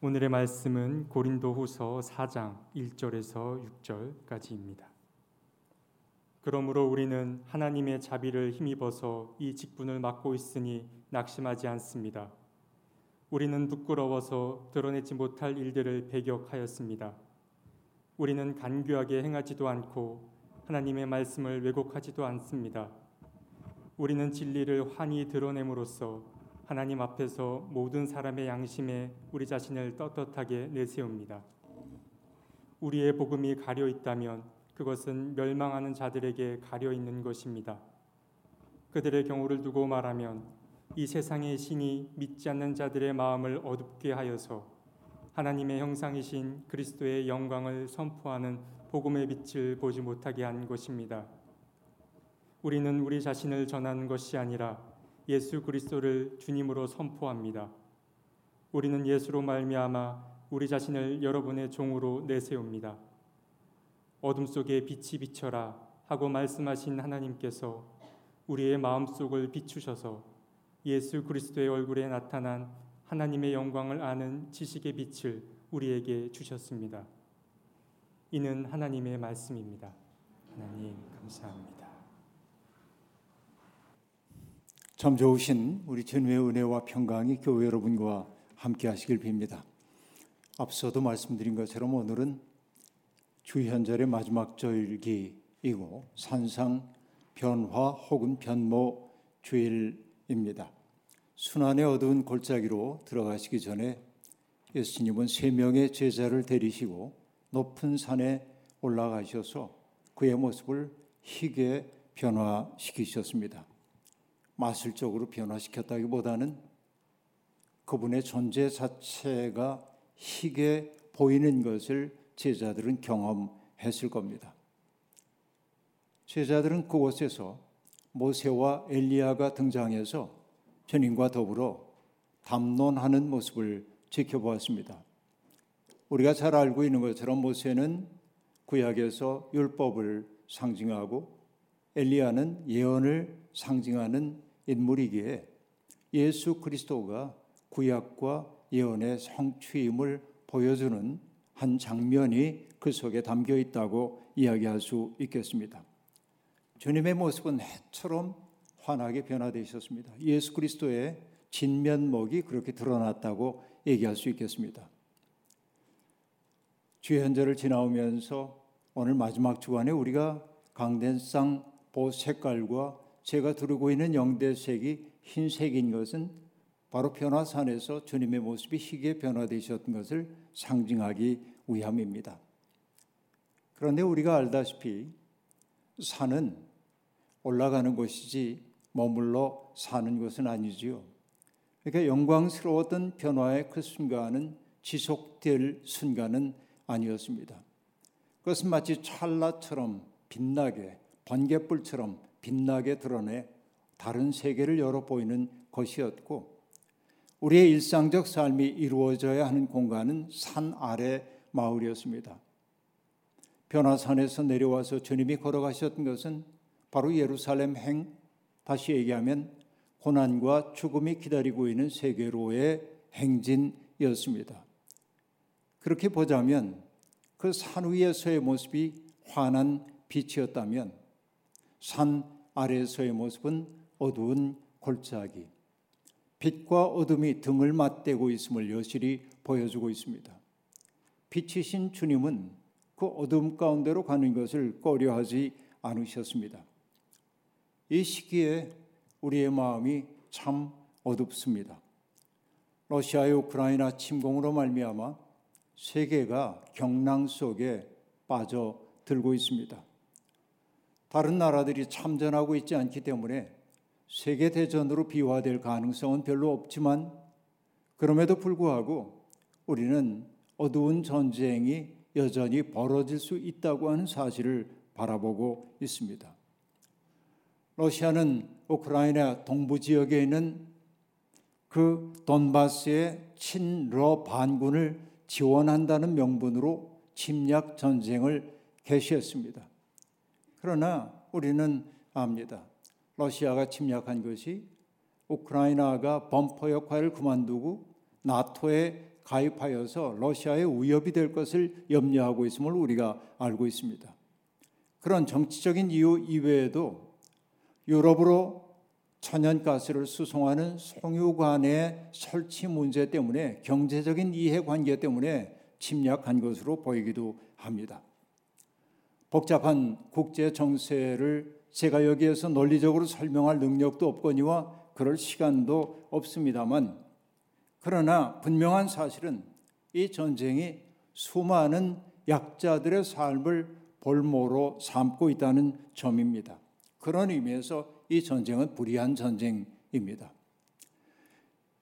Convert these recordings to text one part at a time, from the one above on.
오늘의 말씀은 고린도후서 4장 1절에서 6절까지입니다. 그러므로 우리는 하나님의 자비를 힘입어서 이 직분을 맡고 있으니 낙심하지 않습니다. 우리는 부끄러워서 드러내지 못할 일들을 배격하였습니다. 우리는 간교하게 행하지도 않고 하나님의 말씀을 왜곡하지도 않습니다. 우리는 진리를 환히 드러냄으로써 하나님 앞에서 모든 사람의 양심에 우리 자신을 떳떳하게 내세웁니다. 우리의 복음이 가려 있다면 그것은 멸망하는 자들에게 가려 있는 것입니다. 그들의 경우를 두고 말하면 이 세상의 신이 믿지 않는 자들의 마음을 어둡게 하여서 하나님의 형상이신 그리스도의 영광을 선포하는 복음의 빛을 보지 못하게 한 것입니다. 우리는 우리 자신을 전하는 것이 아니라 예수 그리스도를 주님으로 선포합니다. 우리는 예수로 말미암아 우리 자신을 여러분의 종으로 내세웁니다. 어둠 속에 빛이 비쳐라 하고 말씀하신 하나님께서 우리의 마음속을 비추셔서 예수 그리스도의 얼굴에 나타난 하나님의 영광을 아는 지식의 빛을 우리에게 주셨습니다. 이는 하나님의 말씀입니다. 하나님 감사합니다. 참 좋으신 우리 전우의 은혜와 평강이 교회 여러분과 함께 하시길 빕니다. 앞서도 말씀드린 것처럼 오늘은 주현절의 마지막 절기이고 산상 변화 혹은 변모 주일입니다. 순환의 어두운 골짜기로 들어가시기 전에 예수님은 세 명의 제자를 데리시고 높은 산에 올라가셔서 그의 모습을 희게 변화시키셨습니다. 마술적으로 변화시켰다기보다는 그분의 존재 자체가 희게 보이는 것을 제자들은 경험했을 겁니다. 제자들은 그곳에서 모세와 엘리야가 등장해서 주님과 더불어 담론하는 모습을 지켜보았습니다. 우리가 잘 알고 있는 것처럼 모세는 구약에서 율법을 상징하고 엘리야는 예언을 상징하는 인물이기에 예수 그리스도가 구약과 예언의 성취임을 보여주는 한 장면이 그 속에 담겨 있다고 이야기할 수 있겠습니다. 주님의 모습은 해처럼 환하게 변화되셨습니다. 예수 그리스도의 진면목이 그렇게 드러났다고 얘기할 수 있겠습니다. 주현절을 지나오면서 오늘 마지막 주간에 우리가 강된상 보 색깔과 제가 두르고 있는 영대색이 흰색인 것은 바로 변화산에서 주님의 모습이 희게 변화되셨던 것을 상징하기 위함입니다. 그런데 우리가 알다시피 산은 올라가는 곳이지 머물러 사는 것은 아니지요. 그러니까 영광스러웠던 변화의 그 순간은 지속될 순간은 아니었습니다. 그것은 마치 찰나처럼 빛나게 번개불처럼 빛나게 드러내 다른 세계를 열어 보이는 것이었고 우리의 일상적 삶이 이루어져야 하는 공간은 산 아래 마을이었습니다. 변화산에서 내려와서 주님이 걸어가셨던 것은 바로 예루살렘 행 다시 얘기하면 고난과 죽음이 기다리고 있는 세계로의 행진이었습니다. 그렇게 보자면 그 산 위에서의 모습이 환한 빛이었다면 산 아래에서의 모습은 어두운 골짜기. 빛과 어둠이 등을 맞대고 있음을 여실히 보여주고 있습니다. 빛이신 주님은 그 어둠 가운데로 가는 것을 꺼려하지 않으셨습니다. 이 시기에 우리의 마음이 참 어둡습니다. 러시아의 우크라이나 침공으로 말미암아 세계가 경랑 속에 빠져들고 있습니다. 다른 나라들이 참전하고 있지 않기 때문에 세계 대전으로 비화될 가능성은 별로 없지만 그럼에도 불구하고 우리는 어두운 전쟁이 여전히 벌어질 수 있다고 하는 사실을 바라보고 있습니다. 러시아는 우크라이나 동부 지역에 있는 그 돈바스의 친러 반군을 지원한다는 명분으로 침략 전쟁을 개시했습니다. 그러나 우리는 압니다. 러시아가 침략한 것이 우크라이나가 범퍼 역할을 그만두고 나토에 가입하여서 러시아의 위협이 될 것을 염려하고 있음을 우리가 알고 있습니다. 그런 정치적인 이유 이외에도 유럽으로 천연가스를 수송하는 송유관의 설치 문제 때문에 경제적인 이해관계 때문에 침략한 것으로 보이기도 합니다. 복잡한 국제 정세를 제가 여기에서 논리적으로 설명할 능력도 없거니와 그럴 시간도 없습니다만 그러나 분명한 사실은 이 전쟁이 수많은 약자들의 삶을 볼모로 삼고 있다는 점입니다. 그런 의미에서 이 전쟁은 불의한 전쟁입니다.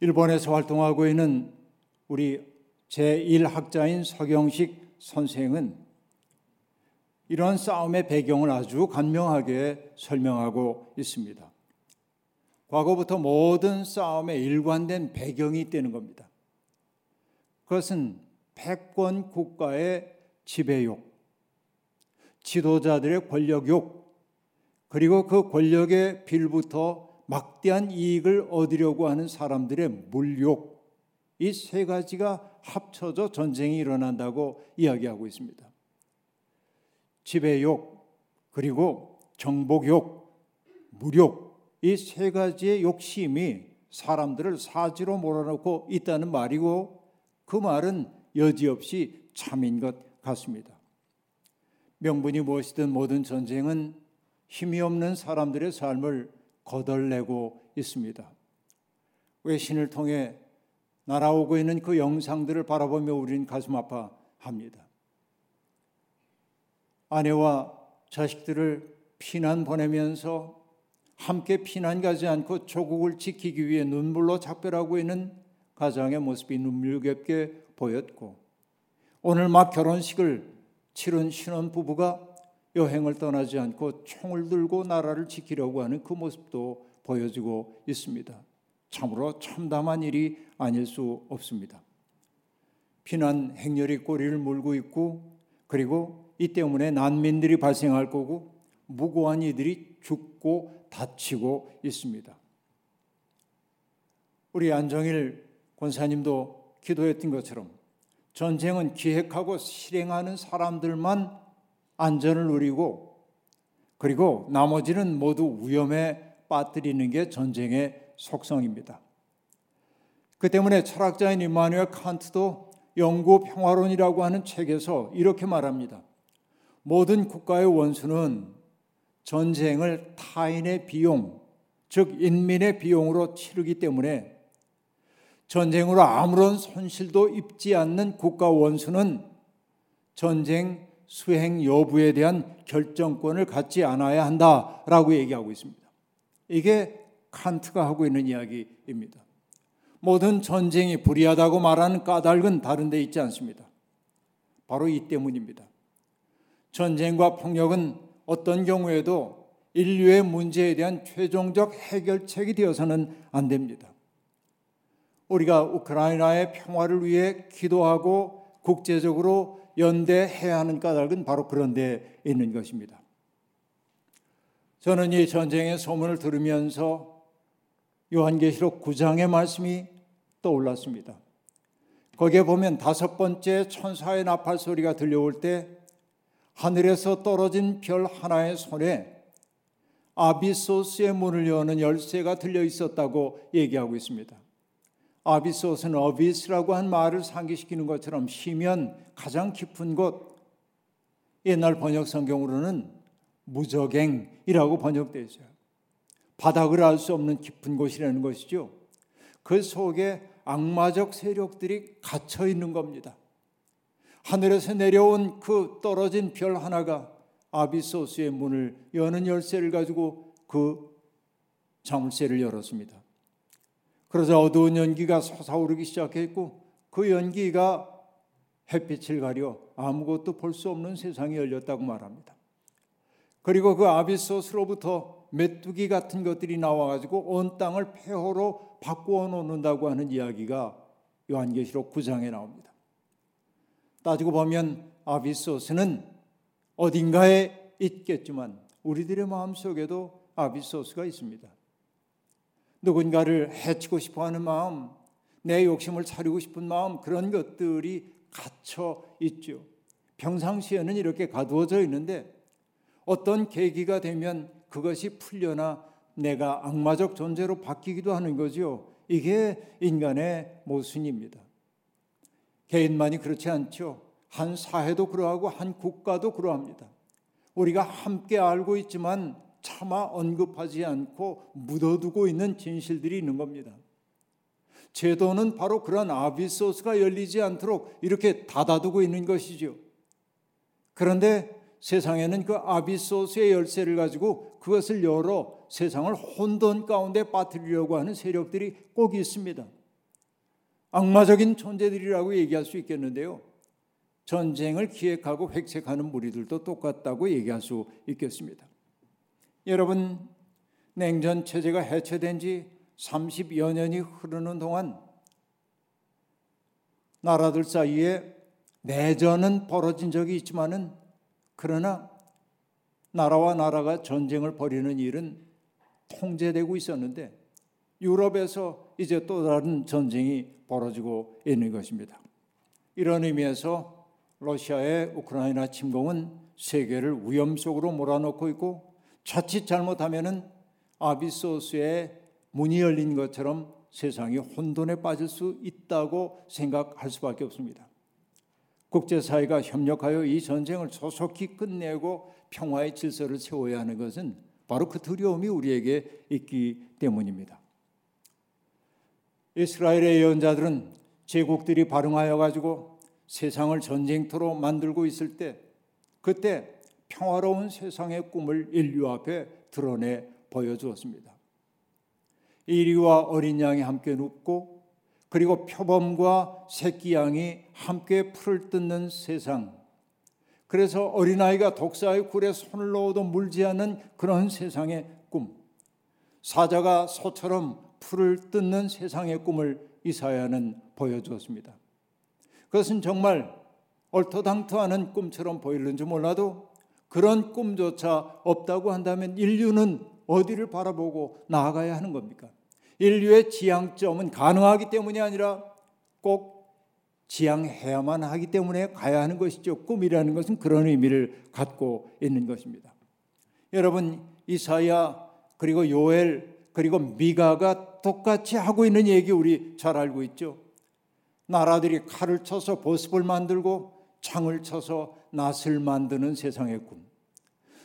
일본에서 활동하고 있는 우리 제1학자인 서경식 선생은 이러한 싸움의 배경을 아주 간명하게 설명하고 있습니다. 과거부터 모든 싸움에 일관된 배경이 있다는 겁니다. 그것은 패권 국가의 지배욕, 지도자들의 권력욕, 그리고 그 권력의 빌부터 막대한 이익을 얻으려고 하는 사람들의 물욕, 이 세 가지가 합쳐져 전쟁이 일어난다고 이야기하고 있습니다. 지배욕, 그리고 정복욕, 무욕, 이 세 가지의 욕심이 사람들을 사지로 몰아넣고 있다는 말이고 그 말은 여지없이 참인 것 같습니다. 명분이 무엇이든 모든 전쟁은 힘이 없는 사람들의 삶을 거덜내고 있습니다. 외신을 통해 날아오고 있는 그 영상들을 바라보며 우리는 가슴 아파합니다. 아내와 자식들을 피난 보내면서 함께 피난 가지 않고 조국을 지키기 위해 눈물로 작별하고 있는 가장의 모습이 눈물겹게 보였고 오늘 막 결혼식을 치른 신혼 부부가 여행을 떠나지 않고 총을 들고 나라를 지키려고 하는 그 모습도 보여지고 있습니다. 참으로 참담한 일이 아닐 수 없습니다. 피난 행렬이 꼬리를 물고 있고 그리고 이 때문에 난민들이 발생할 거고 무고한 이들이 죽고 다치고 있습니다. 우리 안정일 권사님도 기도했던 것처럼 전쟁은 기획하고 실행하는 사람들만 안전을 누리고 그리고 나머지는 모두 위험에 빠뜨리는 게 전쟁의 속성입니다. 그 때문에 철학자인 이마누엘 칸트도 영구 평화론이라고 하는 책에서 이렇게 말합니다. 모든 국가의 원수는 전쟁을 타인의 비용, 즉 인민의 비용으로 치르기 때문에 전쟁으로 아무런 손실도 입지 않는 국가 원수는 전쟁 수행 여부에 대한 결정권을 갖지 않아야 한다라고 얘기하고 있습니다. 이게 칸트가 하고 있는 이야기입니다. 모든 전쟁이 불의하다고 말하는 까닭은 다른 데 있지 않습니다. 바로 이 때문입니다. 전쟁과 폭력은 어떤 경우에도 인류의 문제에 대한 최종적 해결책이 되어서는 안 됩니다. 우리가 우크라이나의 평화를 위해 기도하고 국제적으로 연대해야 하는 까닭은 바로 그런 데 있는 것입니다. 저는 이 전쟁의 소문을 들으면서 요한계시록 9장의 말씀이 떠올랐습니다. 거기에 보면 다섯 번째 천사의 나팔 소리가 들려올 때 하늘에서 떨어진 별 하나의 손에 아비소스의 문을 여는 열쇠가 들려 있었다고 얘기하고 있습니다. 아비소스는 어비스라고 한 말을 상기시키는 것처럼 시면 가장 깊은 곳 옛날 번역 성경으로는 무적행이라고 번역되어 있어요. 바닥을 알 수 없는 깊은 곳이라는 것이죠. 그 속에 악마적 세력들이 갇혀 있는 겁니다. 하늘에서 내려온 그 떨어진 별 하나가 아비소스의 문을 여는 열쇠를 가지고 그 자물쇠를 열었습니다. 그러자 어두운 연기가 솟아오르기 시작했고 그 연기가 햇빛을 가려 아무것도 볼 수 없는 세상이 열렸다고 말합니다. 그리고 그 아비소스로부터 메뚜기 같은 것들이 나와가지고 온 땅을 폐허로 바꾸어 놓는다고 하는 이야기가 요한계시록 9장에 나옵니다. 따지고 보면 아비소스는 어딘가에 있겠지만 우리들의 마음 속에도 아비소스가 있습니다. 누군가를 해치고 싶어 하는 마음, 내 욕심을 차리고 싶은 마음 그런 것들이 갇혀 있죠. 평상시에는 이렇게 가두어져 있는데 어떤 계기가 되면 그것이 풀려나 내가 악마적 존재로 바뀌기도 하는 거죠. 이게 인간의 모순입니다. 개인만이 그렇지 않죠. 한 사회도 그러하고 한 국가도 그러합니다. 우리가 함께 알고 있지만 차마 언급하지 않고 묻어두고 있는 진실들이 있는 겁니다. 제도는 바로 그런 아비소스가 열리지 않도록 이렇게 닫아두고 있는 것이죠. 그런데 세상에는 그 아비소스의 열쇠를 가지고 그것을 열어 세상을 혼돈 가운데 빠뜨리려고 하는 세력들이 꼭 있습니다. 악마적인 존재들이라고 얘기할 수 있겠는데요. 전쟁을 기획하고 획책하는 무리들도 똑같다고 얘기할 수 있겠습니다. 여러분, 냉전 체제가 해체된 지 30여 년이 흐르는 동안 나라들 사이에 내전은 벌어진 적이 있지만은 그러나 나라와 나라가 전쟁을 벌이는 일은 통제되고 있었는데 유럽에서 이제 또 다른 전쟁이 벌어지고 있는 것입니다. 이런 의미에서 러시아의 우크라이나 침공은 세계를 위험 속으로 몰아넣고 있고 자칫 잘못하면은 아비소스의 문이 열린 것처럼 세상이 혼돈에 빠질 수 있다고 생각할 수밖에 없습니다. 국제사회가 협력하여 이 전쟁을 소속히 끝내고 평화의 질서를 세워야 하는 것은 바로 그 두려움이 우리에게 있기 때문입니다. 이스라엘의 예언자들은 제국들이 발응하여 가지고 세상을 전쟁터로 만들고 있을 때 그때 평화로운 세상의 꿈을 인류 앞에 드러내 보여주었습니다. 이리와 어린 양이 함께 눕고 그리고 표범과 새끼 양이 함께 풀을 뜯는 세상. 그래서 어린아이가 독사의 굴에 손을 넣어도 물지 않는 그런 세상의 꿈. 사자가 소처럼 풀을 뜯는 세상의 꿈을 이사야는 보여주었습니다. 그것은 정말 얼토당토하는 꿈처럼 보이는지 몰라도 그런 꿈조차 없다고 한다면 인류는 어디를 바라보고 나아가야 하는 겁니까? 인류의 지향점은 가능하기 때문이 아니라 꼭 지향해야만 하기 때문에 가야 하는 것이죠. 꿈이라는 것은 그런 의미를 갖고 있는 것입니다. 여러분 이사야 그리고 요엘 그리고 미가가 똑같이 하고 있는 얘기 우리 잘 알고 있죠. 나라들이 칼을 쳐서 보습을 만들고 창을 쳐서 낫을 만드는 세상의 꿈.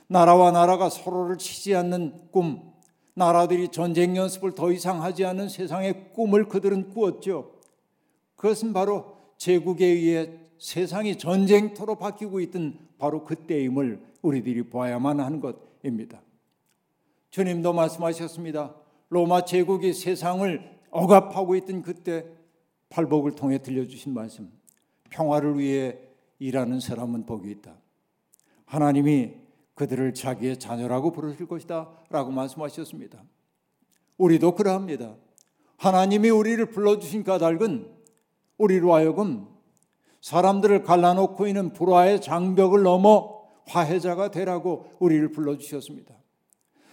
나라와 나라가 서로를 치지 않는 꿈. 나라들이 전쟁 연습을 더 이상 하지 않는 세상의 꿈을 그들은 꾸었죠. 그것은 바로 제국에 의해 세상이 전쟁터로 바뀌고 있던 바로 그때임을 우리들이 봐야만 하는 것입니다. 주님도 말씀하셨습니다. 로마 제국이 세상을 억압하고 있던 그때 팔복을 통해 들려주신 말씀. 평화를 위해 일하는 사람은 복이 있다. 하나님이 그들을 자기의 자녀라고 부르실 것이다. 라고 말씀하셨습니다. 우리도 그러합니다. 하나님이 우리를 불러주신 까닭은 우리로 하여금 사람들을 갈라놓고 있는 불화의 장벽을 넘어 화해자가 되라고 우리를 불러주셨습니다.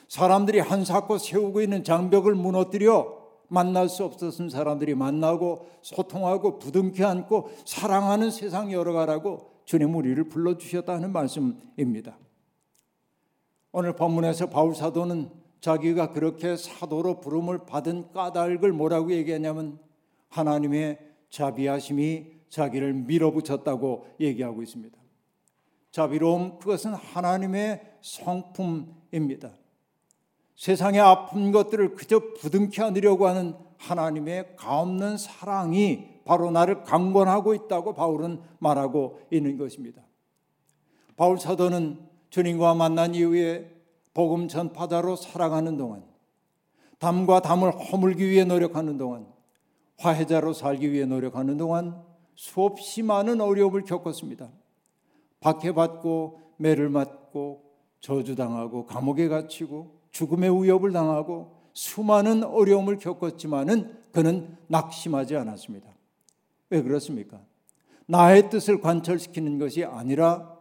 사람들이 한사코 세우고 있는 장벽을 무너뜨려 만날 수 없었던 사람들이 만나고 소통하고 부둥켜 안고 사랑하는 세상 열어가라고 주님 우리를 불러주셨다는 말씀입니다. 오늘 본문에서 바울 사도는 자기가 그렇게 사도로 부름을 받은 까닭을 뭐라고 얘기하냐면 하나님의 자비하심이 자기를 밀어붙였다고 얘기하고 있습니다. 자비로움 그것은 하나님의 성품입니다. 세상의 아픈 것들을 그저 부둥켜 안으려고 하는 하나님의 가없는 사랑이 바로 나를 강권하고 있다고 바울은 말하고 있는 것입니다. 바울 사도는 주님과 만난 이후에 복음 전파자로 살아가는 동안 담과 담을 허물기 위해 노력하는 동안 화해자로 살기 위해 노력하는 동안 수없이 많은 어려움을 겪었습니다. 박해받고 매를 맞고 저주당하고 감옥에 갇히고 죽음의 위협을 당하고 수많은 어려움을 겪었지만은 그는 낙심하지 않았습니다. 왜 그렇습니까? 나의 뜻을 관철시키는 것이 아니라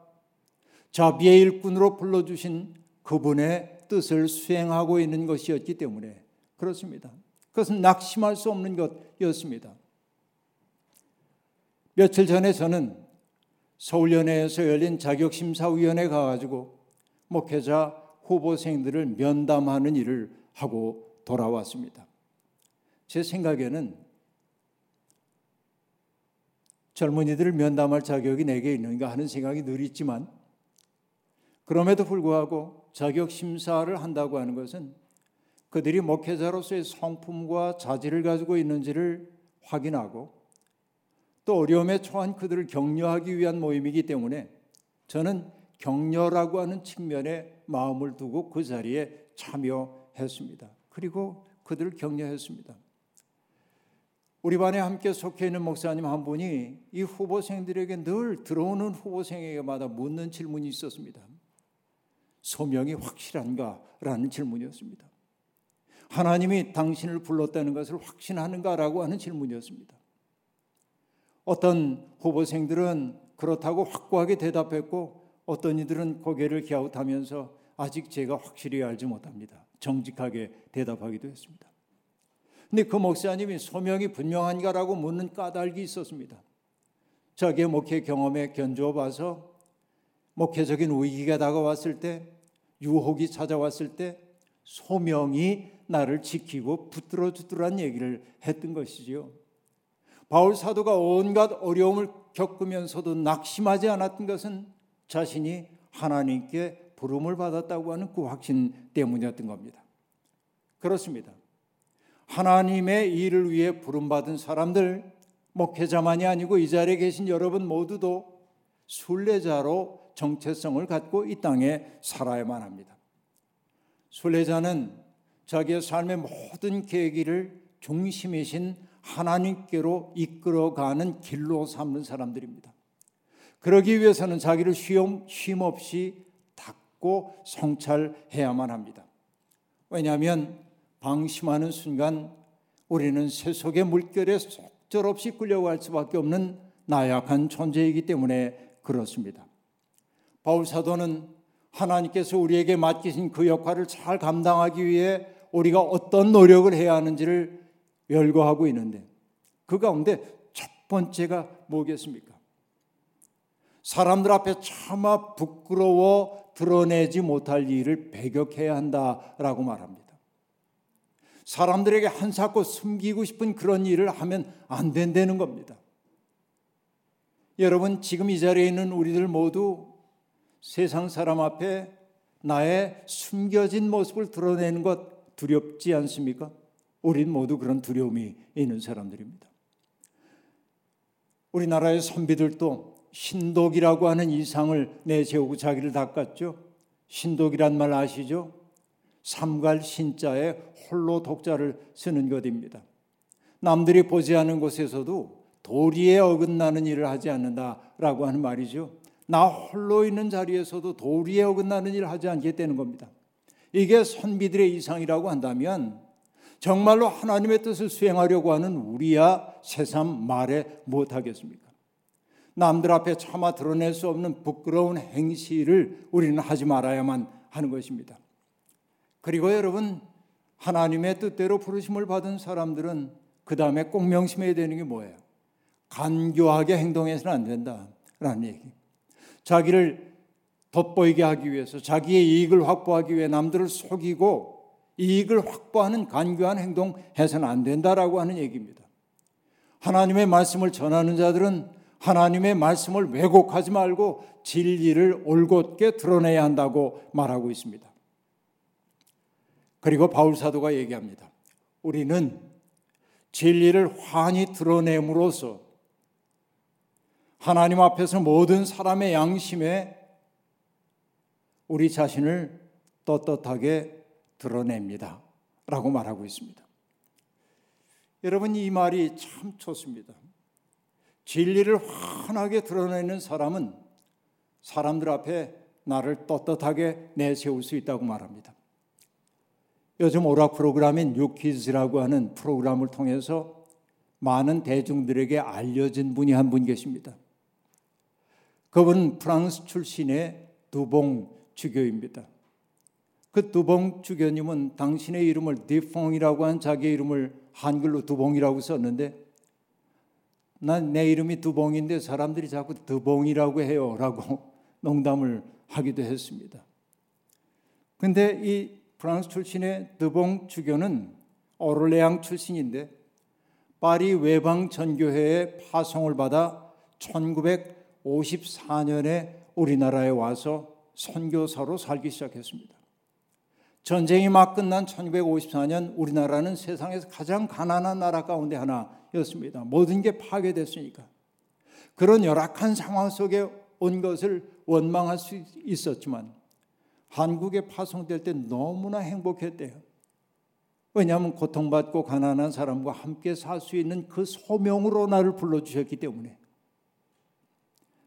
자비의 일꾼으로 불러주신 그분의 뜻을 수행하고 있는 것이었기 때문에 그렇습니다. 그것은 낙심할 수 없는 것이었습니다. 며칠 전에 저는 서울연회에서 열린 자격심사위원회 가가지고 목회자 후보생들을 면담하는 일을 하고 돌아왔습니다. 제 생각에는 젊은이들을 면담할 자격이 내게 있는가 하는 생각이 늘 있지만 그럼에도 불구하고 자격 심사를 한다고 하는 것은 그들이 목회자로서의 성품과 자질을 가지고 있는지를 확인하고 또 어려움에 처한 그들을 격려하기 위한 모임이기 때문에 저는 격려라고 하는 측면에 마음을 두고 그 자리에 참여했습니다. 그리고 그들을 격려했습니다. 우리 반에 함께 속해 있는 목사님 한 분이 이 후보생들에게 늘 들어오는 후보생에게마다 묻는 질문이 있었습니다. 소명이 확실한가? 라는 질문이었습니다. 하나님이 당신을 불렀다는 것을 확신하는가 라고 하는 질문이었습니다. 어떤 후보생들은 그렇다고 확고하게 대답했고 어떤 이들은 고개를 갸웃하면서 아직 제가 확실히 알지 못합니다. 정직하게 대답하기도 했습니다. 근데 그 목사님이 소명이 분명한가라고 묻는 까닭이 있었습니다. 자기의 목회 경험에 견주어 봐서 목회적인 위기가 다가왔을 때, 유혹이 찾아왔을 때 소명이 나를 지키고 붙들어 주더란 얘기를 했던 것이지요. 바울 사도가 온갖 어려움을 겪으면서도 낙심하지 않았던 것은 자신이 하나님께 부름을 받았다고 하는 그 확신 때문이었던 겁니다. 그렇습니다. 하나님의 일을 위해 부름받은 사람들, 목회자만이 아니고 이 자리에 계신 여러분 모두도 순례자로 정체성을 갖고 이 땅에 살아야만 합니다. 순례자는 자기의 삶의 모든 계기를 중심이신 하나님께로 이끌어가는 길로 삼는 사람들입니다. 그러기 위해서는 자기를 쉼 없이 닦고 성찰해야만 합니다. 왜냐하면 방심하는 순간 우리는 세속의 물결에 속절없이 끌려갈 수밖에 없는 나약한 존재이기 때문에 그렇습니다. 바울 사도는 하나님께서 우리에게 맡기신 그 역할을 잘 감당하기 위해 우리가 어떤 노력을 해야 하는지를 열거하고 있는데 그 가운데 첫 번째가 뭐겠습니까? 사람들 앞에 차마 부끄러워 드러내지 못할 일을 배격해야 한다라고 말합니다. 사람들에게 한사코 숨기고 싶은 그런 일을 하면 안 된다는 겁니다. 여러분, 지금 이 자리에 있는 우리들 모두 세상 사람 앞에 나의 숨겨진 모습을 드러내는 것 두렵지 않습니까? 우린 모두 그런 두려움이 있는 사람들입니다. 우리나라의 선비들도 신독이라고 하는 이상을 내세우고 자기를 닦았죠. 신독이란 말 아시죠? 삼갈 신자에 홀로 독자를 쓰는 것입니다. 남들이 보지 않은 곳에서도 도리에 어긋나는 일을 하지 않는다라고 하는 말이죠. 나 홀로 있는 자리에서도 도리에 어긋나는 일을 하지 않겠다는 겁니다. 이게 선비들의 이상이라고 한다면 정말로 하나님의 뜻을 수행하려고 하는 우리야 새삼 말에 못하겠습니까? 남들 앞에 차마 드러낼 수 없는 부끄러운 행실을 우리는 하지 말아야만 하는 것입니다. 그리고 여러분 하나님의 뜻대로 부르심을 받은 사람들은 그 다음에 꼭 명심해야 되는 게 뭐예요? 간교하게 행동해서는 안 된다라는 얘기. 자기를 돋보이게 하기 위해서 자기의 이익을 확보하기 위해 남들을 속이고 이익을 확보하는 간교한 행동 해서는 안 된다라고 하는 얘기입니다. 하나님의 말씀을 전하는 자들은 하나님의 말씀을 왜곡하지 말고 진리를 올곧게 드러내야 한다고 말하고 있습니다. 그리고 바울 사도가 얘기합니다. 우리는 진리를 환히 드러냄으로써 하나님 앞에서 모든 사람의 양심에 우리 자신을 떳떳하게 드러냅니다. 라고 말하고 있습니다. 여러분, 이 말이 참 좋습니다. 진리를 환하게 드러내는 사람은 사람들 앞에 나를 떳떳하게 내세울 수 있다고 말합니다. 요즘 오락 프로그램인 뉴키즈라고 하는 프로그램을 통해서 많은 대중들에게 알려진 분이 한 분 계십니다. 그분은 프랑스 출신의 두봉 주교입니다. 그 두봉 주교님은 당신의 이름을 디퐁이라고 한 자기의 이름을 한글로 두봉이라고 썼는데 난 내 이름이 두봉인데 사람들이 자꾸 드봉이라고 해요라고 농담을 하기도 했습니다. 근데 이 프랑스 출신의 드봉 주교는 오를레앙 출신인데 파리 외방 전교회의 파송을 받아 1954년에 우리나라에 와서 선교사로 살기 시작했습니다. 전쟁이 막 끝난 1954년 우리나라는 세상에서 가장 가난한 나라 가운데 하나 였습니다. 모든 게 파괴됐으니까. 그런 열악한 상황 속에 온 것을 원망할 수 있었지만 한국에 파송될 때 너무나 행복했대요. 왜냐하면 고통받고 가난한 사람과 함께 살 수 있는 그 소명으로 나를 불러주셨기 때문에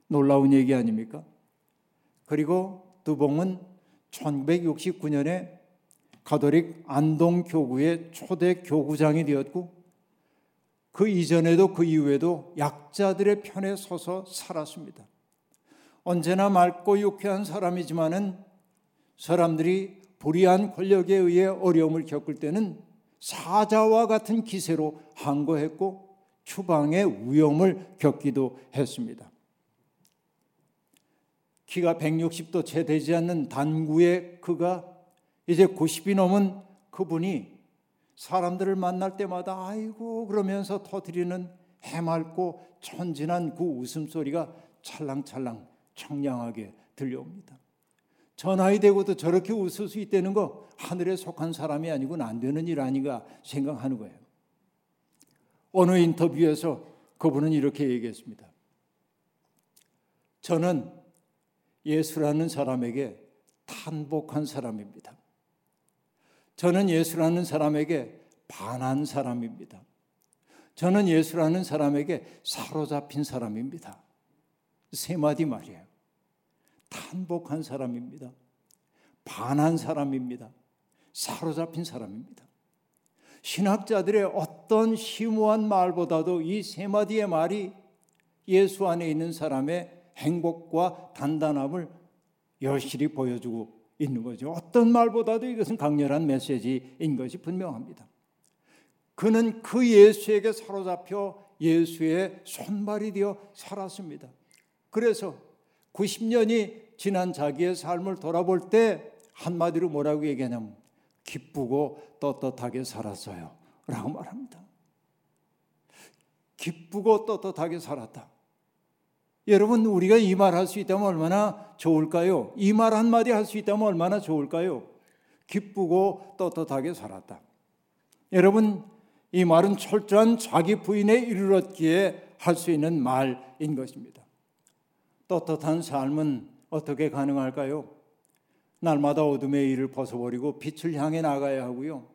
놀라운 얘기 아닙니까? 그리고 두봉은 1969년에 가톨릭 안동 교구의 초대 교구장이 되었고 그 이전에도 그 이후에도 약자들의 편에 서서 살았습니다. 언제나 맑고 유쾌한 사람이지만은 사람들이 불의한 권력에 의해 어려움을 겪을 때는 사자와 같은 기세로 항거했고 추방의 위험을 겪기도 했습니다. 키가 160도 채 되지 않는 단구의 그가 이제 90이 넘은 그분이 사람들을 만날 때마다 아이고 그러면서 터뜨리는 해맑고 천진한 그 웃음소리가 찰랑찰랑 청량하게 들려옵니다. 저 나이 되고도 저렇게 웃을 수 있다는 거 하늘에 속한 사람이 아니고는 안 되는 일 아닌가 생각하는 거예요. 어느 인터뷰에서 그분은 이렇게 얘기했습니다. 저는 예수라는 사람에게 탄복한 사람입니다. 저는 예수라는 사람에게 반한 사람입니다. 저는 예수라는 사람에게 사로잡힌 사람입니다. 세 마디 말이에요. 탄복한 사람입니다. 반한 사람입니다. 사로잡힌 사람입니다. 신학자들의 어떤 심오한 말보다도 이 세 마디의 말이 예수 안에 있는 사람의 행복과 단단함을 여실히 보여주고 있는 거죠. 어떤 말보다도 이것은 강렬한 메시지인 것이 분명합니다. 그는 그 예수에게 사로잡혀 예수의 손발이 되어 살았습니다. 그래서 90년이 지난 자기의 삶을 돌아볼 때 한마디로 뭐라고 얘기하냐면 기쁘고 떳떳하게 살았어요. 라고 말합니다. 기쁘고 떳떳하게 살았다. 여러분, 우리가 이 말 할 수 있다면 얼마나 좋을까요? 이 말 한마디 할 수 있다면 얼마나 좋을까요? 기쁘고 떳떳하게 살았다. 여러분, 이 말은 철저한 자기 부인에 이르렀기에 할 수 있는 말인 것입니다. 떳떳한 삶은 어떻게 가능할까요? 날마다 어둠의 일을 벗어버리고 빛을 향해 나가야 하고요.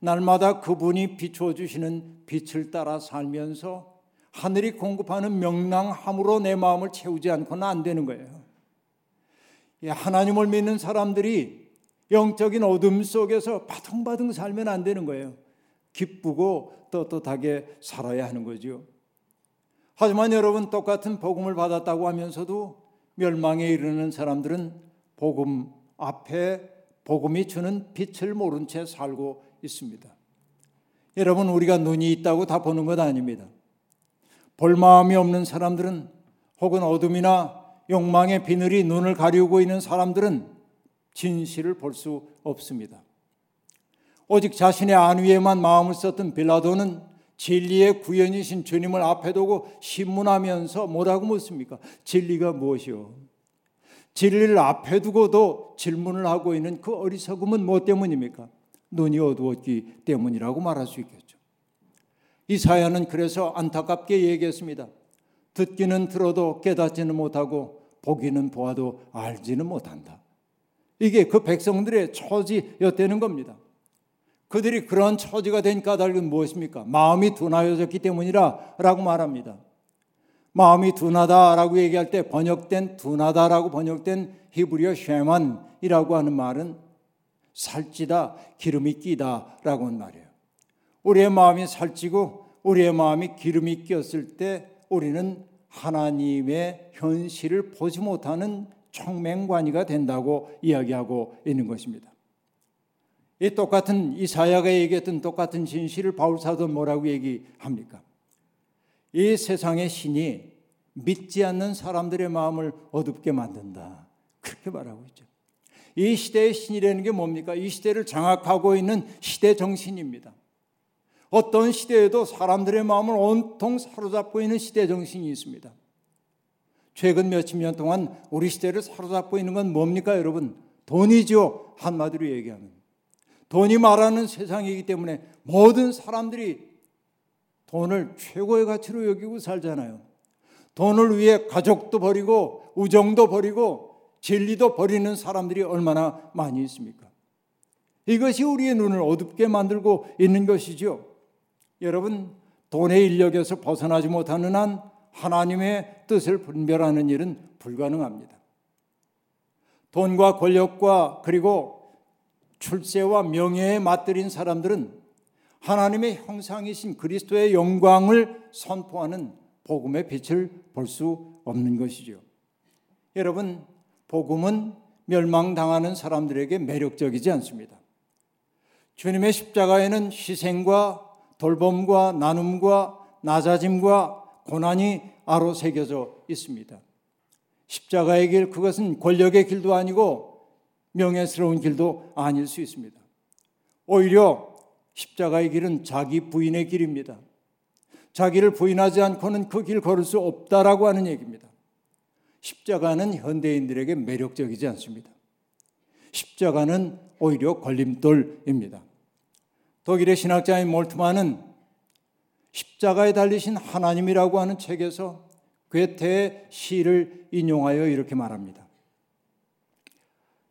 날마다 그분이 비추어 주시는 빛을 따라 살면서 하늘이 공급하는 명랑함으로 내 마음을 채우지 않고는 안 되는 거예요. 하나님을 믿는 사람들이 영적인 어둠 속에서 바둥바둥 살면 안 되는 거예요. 기쁘고 떳떳하게 살아야 하는 거죠. 하지만 여러분 똑같은 복음을 받았다고 하면서도 멸망에 이르는 사람들은 복음 앞에 복음이 주는 빛을 모른 채 살고 있습니다. 여러분 우리가 눈이 있다고 다 보는 것 아닙니다. 볼 마음이 없는 사람들은 혹은 어둠이나 욕망의 비늘이 눈을 가리우고 있는 사람들은 진실을 볼 수 없습니다. 오직 자신의 안위에만 마음을 썼던 빌라도는 진리의 구현이신 주님을 앞에 두고 신문하면서 뭐라고 묻습니까? 진리가 무엇이요? 진리를 앞에 두고도 질문을 하고 있는 그 어리석음은 무엇 때문입니까? 눈이 어두웠기 때문이라고 말할 수 있겠죠. 이 사야는 그래서 안타깝게 얘기했습니다. 듣기는 들어도 깨닫지는 못하고 보기는 보아도 알지는 못한다. 이게 그 백성들의 처지였다는 겁니다. 그들이 그런 처지가 된 까닭은 무엇입니까? 마음이 둔하여졌기 때문이라 라고 말합니다. 마음이 둔하다라고 얘기할 때 번역된 둔하다라고 번역된 히브리어 쉐만이라고 하는 말은 살찌다, 기름이 끼다라고 하는 말이에요. 우리의 마음이 살찌고 우리의 마음이 기름이 끼었을 때 우리는 하나님의 현실을 보지 못하는 청맹관이가 된다고 이야기하고 있는 것입니다. 이 똑같은 이사야가 얘기했던 똑같은 진실을 바울 사도 뭐라고 얘기합니까? 이 세상의 신이 믿지 않는 사람들의 마음을 어둡게 만든다. 그렇게 말하고 있죠. 이 시대의 신이라는 게 뭡니까? 이 시대를 장악하고 있는 시대 정신입니다. 어떤 시대에도 사람들의 마음을 온통 사로잡고 있는 시대 정신이 있습니다. 최근 몇십 년 동안 우리 시대를 사로잡고 있는 건 뭡니까, 여러분? 돈이죠. 한마디로 얘기하면. 돈이 말하는 세상이기 때문에 모든 사람들이 돈을 최고의 가치로 여기고 살잖아요. 돈을 위해 가족도 버리고 우정도 버리고 진리도 버리는 사람들이 얼마나 많이 있습니까? 이것이 우리의 눈을 어둡게 만들고 있는 것이죠. 여러분, 돈의 인력에서 벗어나지 못하는 한 하나님의 뜻을 분별하는 일은 불가능합니다. 돈과 권력과 그리고 출세와 명예에 맞들인 사람들은 하나님의 형상이신 그리스도의 영광을 선포하는 복음의 빛을 볼 수 없는 것이죠. 여러분, 복음은 멸망당하는 사람들에게 매력적이지 않습니다. 주님의 십자가에는 희생과 돌봄과 나눔과 낮아짐과 고난이 아로 새겨져 있습니다. 십자가의 길, 그것은 권력의 길도 아니고 명예스러운 길도 아닐 수 있습니다. 오히려 십자가의 길은 자기 부인의 길입니다. 자기를 부인하지 않고는 그 길 걸을 수 없다라고 하는 얘기입니다. 십자가는 현대인들에게 매력적이지 않습니다. 십자가는 오히려 걸림돌입니다. 독일의 신학자인 몰트만은 십자가에 달리신 하나님이라고 하는 책에서 괴테의 시를 인용하여 이렇게 말합니다.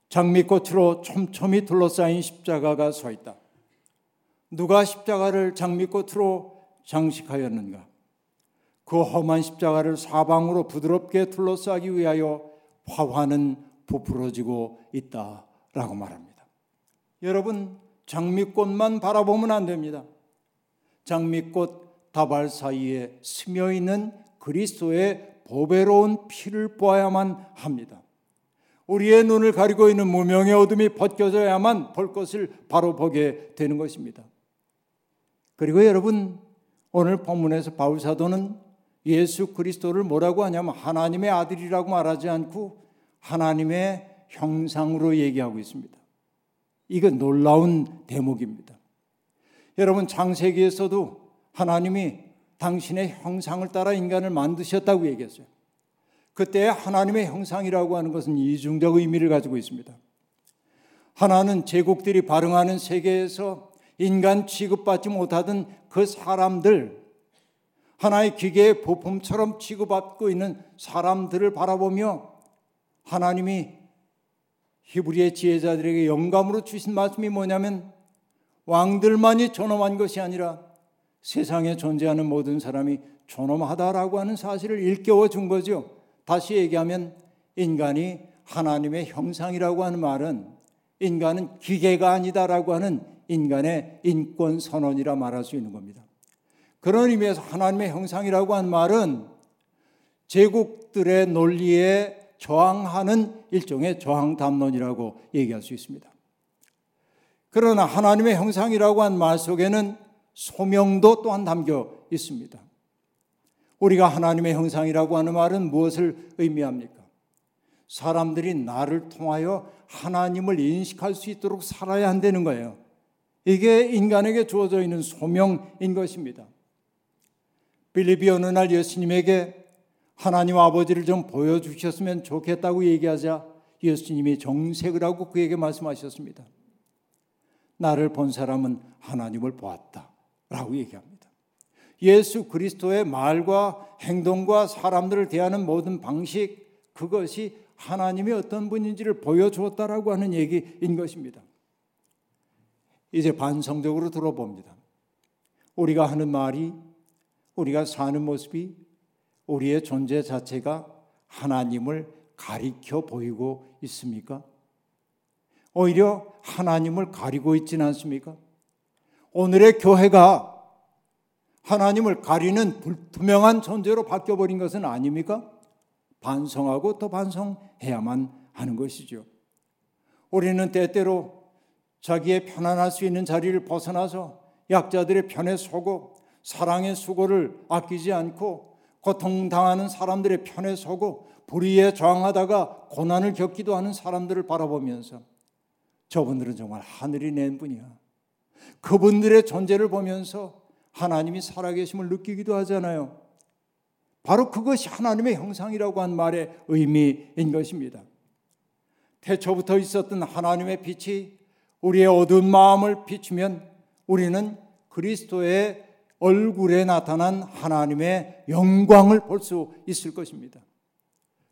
장미꽃으로 촘촘히 둘러싸인 십자가가 서 있다. 누가 십자가를 장미꽃으로 장식하였는가? 그 험한 십자가를 사방으로 부드럽게 둘러싸기 위하여 화환은 부풀어지고 있다라고 말합니다. 여러분 장미꽃만 바라보면 안 됩니다. 장미꽃 다발 사이에 스며 있는 그리스도의 보배로운 피를 보아야만 합니다. 우리의 눈을 가리고 있는 무명의 어둠이 벗겨져야만 볼 것을 바로 보게 되는 것입니다. 그리고 여러분 오늘 본문에서 바울 사도는 예수 그리스도를 뭐라고 하냐면 하나님의 아들이라고 말하지 않고 하나님의 형상으로 얘기하고 있습니다. 이건 놀라운 대목입니다. 여러분 창세기에서도 하나님이 당신의 형상을 따라 인간을 만드셨다고 얘기했어요. 그때 하나님의 형상이라고 하는 것은 이중적 의미를 가지고 있습니다. 하나는 제국들이 발흥하는 세계에서 인간 취급받지 못하던 그 사람들, 하나의 기계의 부품처럼 취급받고 있는 사람들을 바라보며 하나님이 히브리의 지혜자들에게 영감으로 주신 말씀이 뭐냐면 왕들만이 존엄한 것이 아니라 세상에 존재하는 모든 사람이 존엄하다라고 하는 사실을 일깨워 준 거죠. 다시 얘기하면 인간이 하나님의 형상이라고 하는 말은 인간은 기계가 아니다라고 하는 인간의 인권 선언이라 말할 수 있는 겁니다. 그런 의미에서 하나님의 형상이라고 하는 말은 제국들의 논리에 저항하는 일종의 저항 담론이라고 얘기할 수 있습니다. 그러나 하나님의 형상이라고 한 말 속에는 소명도 또한 담겨 있습니다. 우리가 하나님의 형상이라고 하는 말은 무엇을 의미합니까? 사람들이 나를 통하여 하나님을 인식할 수 있도록 살아야 한다는 거예요. 이게 인간에게 주어져 있는 소명인 것입니다. 빌립이 어느 날 예수님에게 하나님 아버지를 좀 보여주셨으면 좋겠다고 얘기하자 예수님이 정색을 하고 그에게 말씀하셨습니다. 나를 본 사람은 하나님을 보았다. 라고 얘기합니다. 예수 그리스도의 말과 행동과 사람들을 대하는 모든 방식, 그것이 하나님이 어떤 분인지를 보여주었다라고 하는 얘기인 것입니다. 이제 반성적으로 들어봅니다. 우리가 하는 말이, 우리가 사는 모습이 우리의 존재 자체가 하나님을 가리켜 보이고 있습니까? 오히려 하나님을 가리고 있지는 않습니까? 오늘의 교회가 하나님을 가리는 불투명한 존재로 바뀌어버린 것은 아닙니까? 반성하고 또 반성해야만 하는 것이죠. 우리는 때때로 자기의 편안할 수 있는 자리를 벗어나서 약자들의 편에 서고 사랑의 수고를 아끼지 않고 고통당하는 사람들의 편에 서고 불의에 저항하다가 고난을 겪기도 하는 사람들을 바라보면서 저분들은 정말 하늘이 낸 분이야. 그분들의 존재를 보면서 하나님이 살아계심을 느끼기도 하잖아요. 바로 그것이 하나님의 형상이라고 한 말의 의미인 것입니다. 태초부터 있었던 하나님의 빛이 우리의 어두운 마음을 비추면 우리는 그리스도의 얼굴에 나타난 하나님의 영광을 볼 수 있을 것입니다.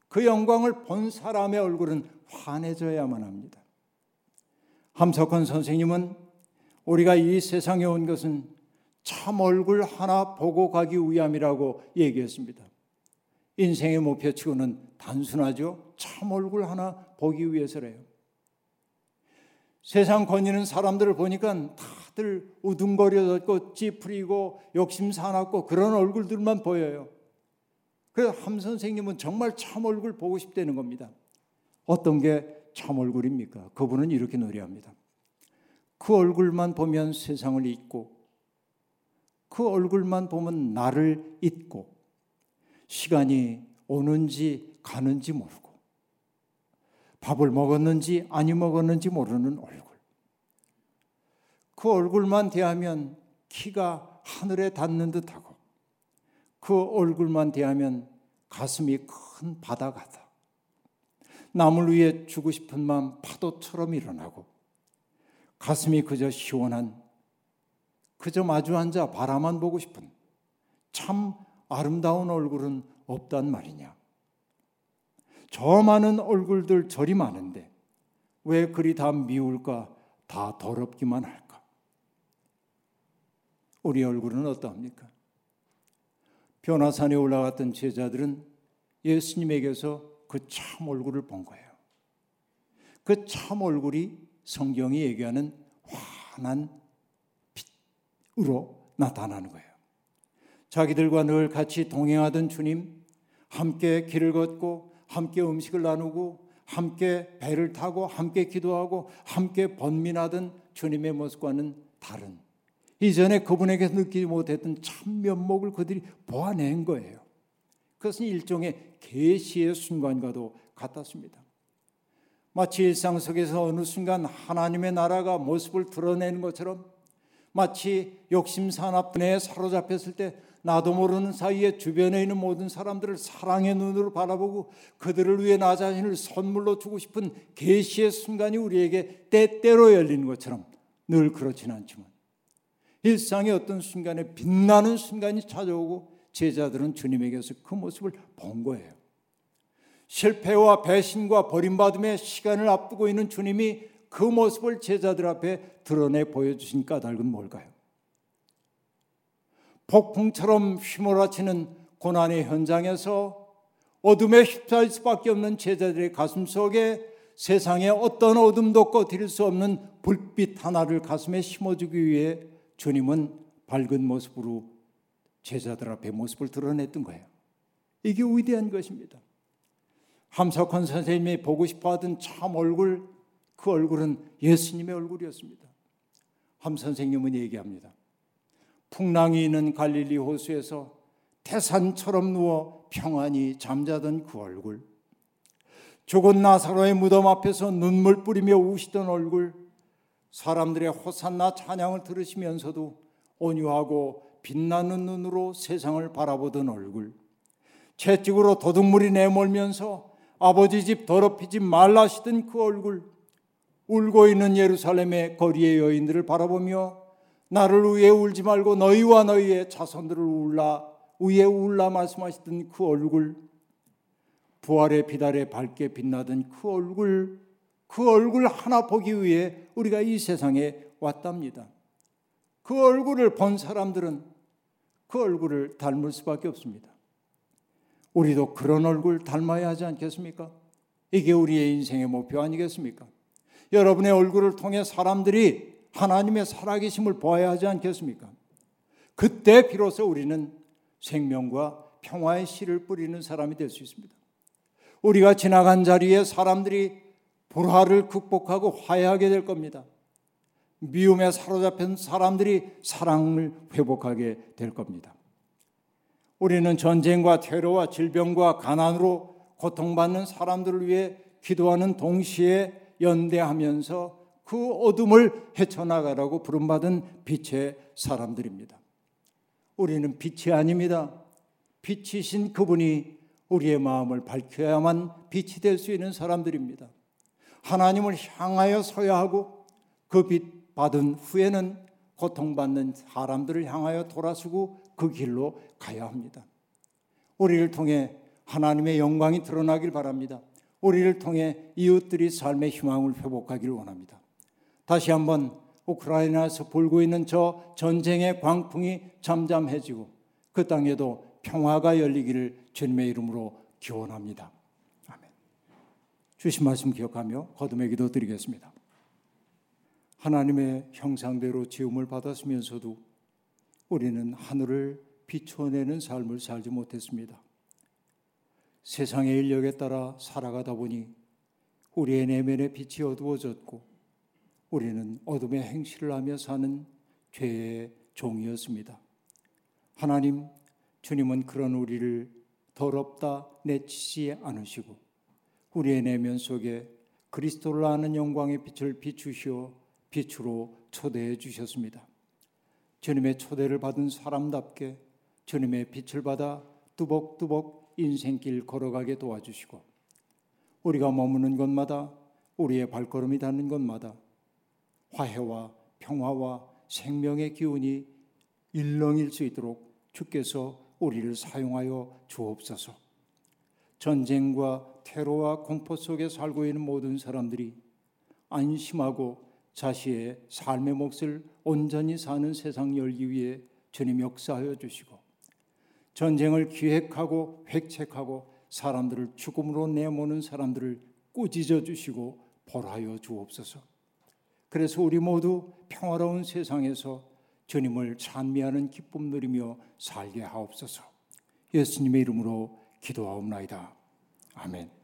그 영광을 본 사람의 얼굴은 환해져야만 합니다. 함석헌 선생님은 우리가 이 세상에 온 것은 참 얼굴 하나 보고 가기 위함이라고 얘기했습니다. 인생의 목표치고는 단순하죠. 참 얼굴 하나 보기 위해서래요. 세상 거니는 사람들을 보니까 다 들 우둥거려졌고 찌푸리고 욕심 사납고 그런 얼굴들만 보여요. 그래서 함 선생님은 정말 참 얼굴 보고 싶다는 겁니다. 어떤 게 참 얼굴입니까? 그분은 이렇게 노래합니다. 그 얼굴만 보면 세상을 잊고 그 얼굴만 보면 나를 잊고 시간이 오는지 가는지 모르고 밥을 먹었는지 아니 먹었는지 모르는 얼굴. 그 얼굴만 대하면 키가 하늘에 닿는 듯하고 그 얼굴만 대하면 가슴이 큰 바다 같아. 남을 위해 주고 싶은 마음 파도처럼 일어나고 가슴이 그저 시원한 그저 마주 앉아 바라만 보고 싶은 참 아름다운 얼굴은 없단 말이냐. 저 많은 얼굴들 저리 많은데 왜 그리 다 미울까? 다 더럽기만 할까? 우리 얼굴은 어떠합니까? 변화산에 올라갔던 제자들은 예수님에게서 그 참 얼굴을 본 거예요. 그 참 얼굴이 성경이 얘기하는 환한 빛으로 나타나는 거예요. 자기들과 늘 같이 동행하던 주님, 함께 길을 걷고, 함께 음식을 나누고, 함께 배를 타고, 함께 기도하고, 함께 번민하던 주님의 모습과는 다른 이전에 그분에게서 느끼지 못했던 참 면목을 그들이 보아낸 거예요. 그것은 일종의 계시의 순간과도 같았습니다. 마치 일상 속에서 어느 순간 하나님의 나라가 모습을 드러내는 것처럼 마치 욕심 산업에 사로잡혔을 때 나도 모르는 사이에 주변에 있는 모든 사람들을 사랑의 눈으로 바라보고 그들을 위해 나 자신을 선물로 주고 싶은 계시의 순간이 우리에게 때때로 열리는 것처럼 늘 그렇지는 않지만 일상의 어떤 순간에 빛나는 순간이 찾아오고 제자들은 주님에게서 그 모습을 본 거예요. 실패와 배신과 버림받음의 시간을 앞두고 있는 주님이 그 모습을 제자들 앞에 드러내 보여주신 까닭은 뭘까요? 폭풍처럼 휘몰아치는 고난의 현장에서 어둠에 휩싸일 수밖에 없는 제자들의 가슴 속에 세상에 어떤 어둠도 꺼뜨릴 수 없는 불빛 하나를 가슴에 심어주기 위해 주님은 밝은 모습으로 제자들 앞에 모습을 드러냈던 거예요. 이게 위대한 것입니다. 함석헌 선생님이 보고 싶어 하던 참 얼굴, 그 얼굴은 예수님의 얼굴이었습니다. 함 선생님은 얘기합니다. 풍랑이 있는 갈릴리 호수에서 태산처럼 누워 평안히 잠자던 그 얼굴, 죽은 나사로의 무덤 앞에서 눈물 뿌리며 우시던 얼굴, 사람들의 호산나 찬양을 들으시면서도 온유하고 빛나는 눈으로 세상을 바라보던 얼굴, 채찍으로 도둑물이 내몰면서 아버지 집 더럽히지 말라시던 그 얼굴, 울고 있는 예루살렘의 거리의 여인들을 바라보며 나를 위해 울지 말고 너희와 너희의 자손들을 울라 위에 울라 말씀하시던 그 얼굴, 부활의 빛아래 밝게 빛나던 그 얼굴, 그 얼굴 하나 보기 위해 우리가 이 세상에 왔답니다. 그 얼굴을 본 사람들은 그 얼굴을 닮을 수밖에 없습니다. 우리도 그런 얼굴 닮아야 하지 않겠습니까? 이게 우리의 인생의 목표 아니겠습니까? 여러분의 얼굴을 통해 사람들이 하나님의 살아계심을 보아야 하지 않겠습니까? 그때 비로소 우리는 생명과 평화의 씨를 뿌리는 사람이 될 수 있습니다. 우리가 지나간 자리에 사람들이 불화를 극복하고 화해하게 될 겁니다. 미움에 사로잡힌 사람들이 사랑을 회복하게 될 겁니다. 우리는 전쟁과 테러와 질병과 가난으로 고통받는 사람들을 위해 기도하는 동시에 연대하면서 그 어둠을 헤쳐나가라고 부름받은 빛의 사람들입니다. 우리는 빛이 아닙니다. 빛이신 그분이 우리의 마음을 밝혀야만 빛이 될 수 있는 사람들입니다. 하나님을 향하여 서야 하고 그 빛 받은 후에는 고통받는 사람들을 향하여 돌아서고 그 길로 가야 합니다. 우리를 통해 하나님의 영광이 드러나길 바랍니다. 우리를 통해 이웃들이 삶의 희망을 회복하기를 원합니다. 다시 한번 우크라이나에서 불고 있는 저 전쟁의 광풍이 잠잠해지고 그 땅에도 평화가 열리기를 주님의 이름으로 기원합니다. 주신 말씀 기억하며 거듭의 기도 드리겠습니다. 하나님의 형상대로 지음을 받았으면서도 우리는 하늘을 비춰내는 삶을 살지 못했습니다. 세상의 인력에 따라 살아가다 보니 우리의 내면의 빛이 어두워졌고 우리는 어둠의 행실을 하며 사는 죄의 종이었습니다. 하나님, 주님은 그런 우리를 더럽다 내치지 않으시고 우리의 내면 속에 그리스도를 아는 영광의 빛을 비추시어 빛으로 초대해 주셨습니다. 주님의 초대를 받은 사람답게 주님의 빛을 받아 뚜벅뚜벅 인생길 걸어가게 도와주시고 우리가 머무는 곳마다 우리의 발걸음이 닿는 곳마다 화해와 평화와 생명의 기운이 일렁일 수 있도록 주께서 우리를 사용하여 주옵소서. 전쟁과 테러와 공포 속에 살고 있는 모든 사람들이 안심하고 자신의 삶의 몫을 온전히 사는 세상 열기 위해 주님 역사하여 주시고 전쟁을 기획하고 획책하고 사람들을 죽음으로 내모는 사람들을 꾸짖어 주시고 벌하여 주옵소서. 그래서 우리 모두 평화로운 세상에서 주님을 찬미하는 기쁨 누리며 살게 하옵소서. 예수님의 이름으로 기도하옵나이다. 아멘.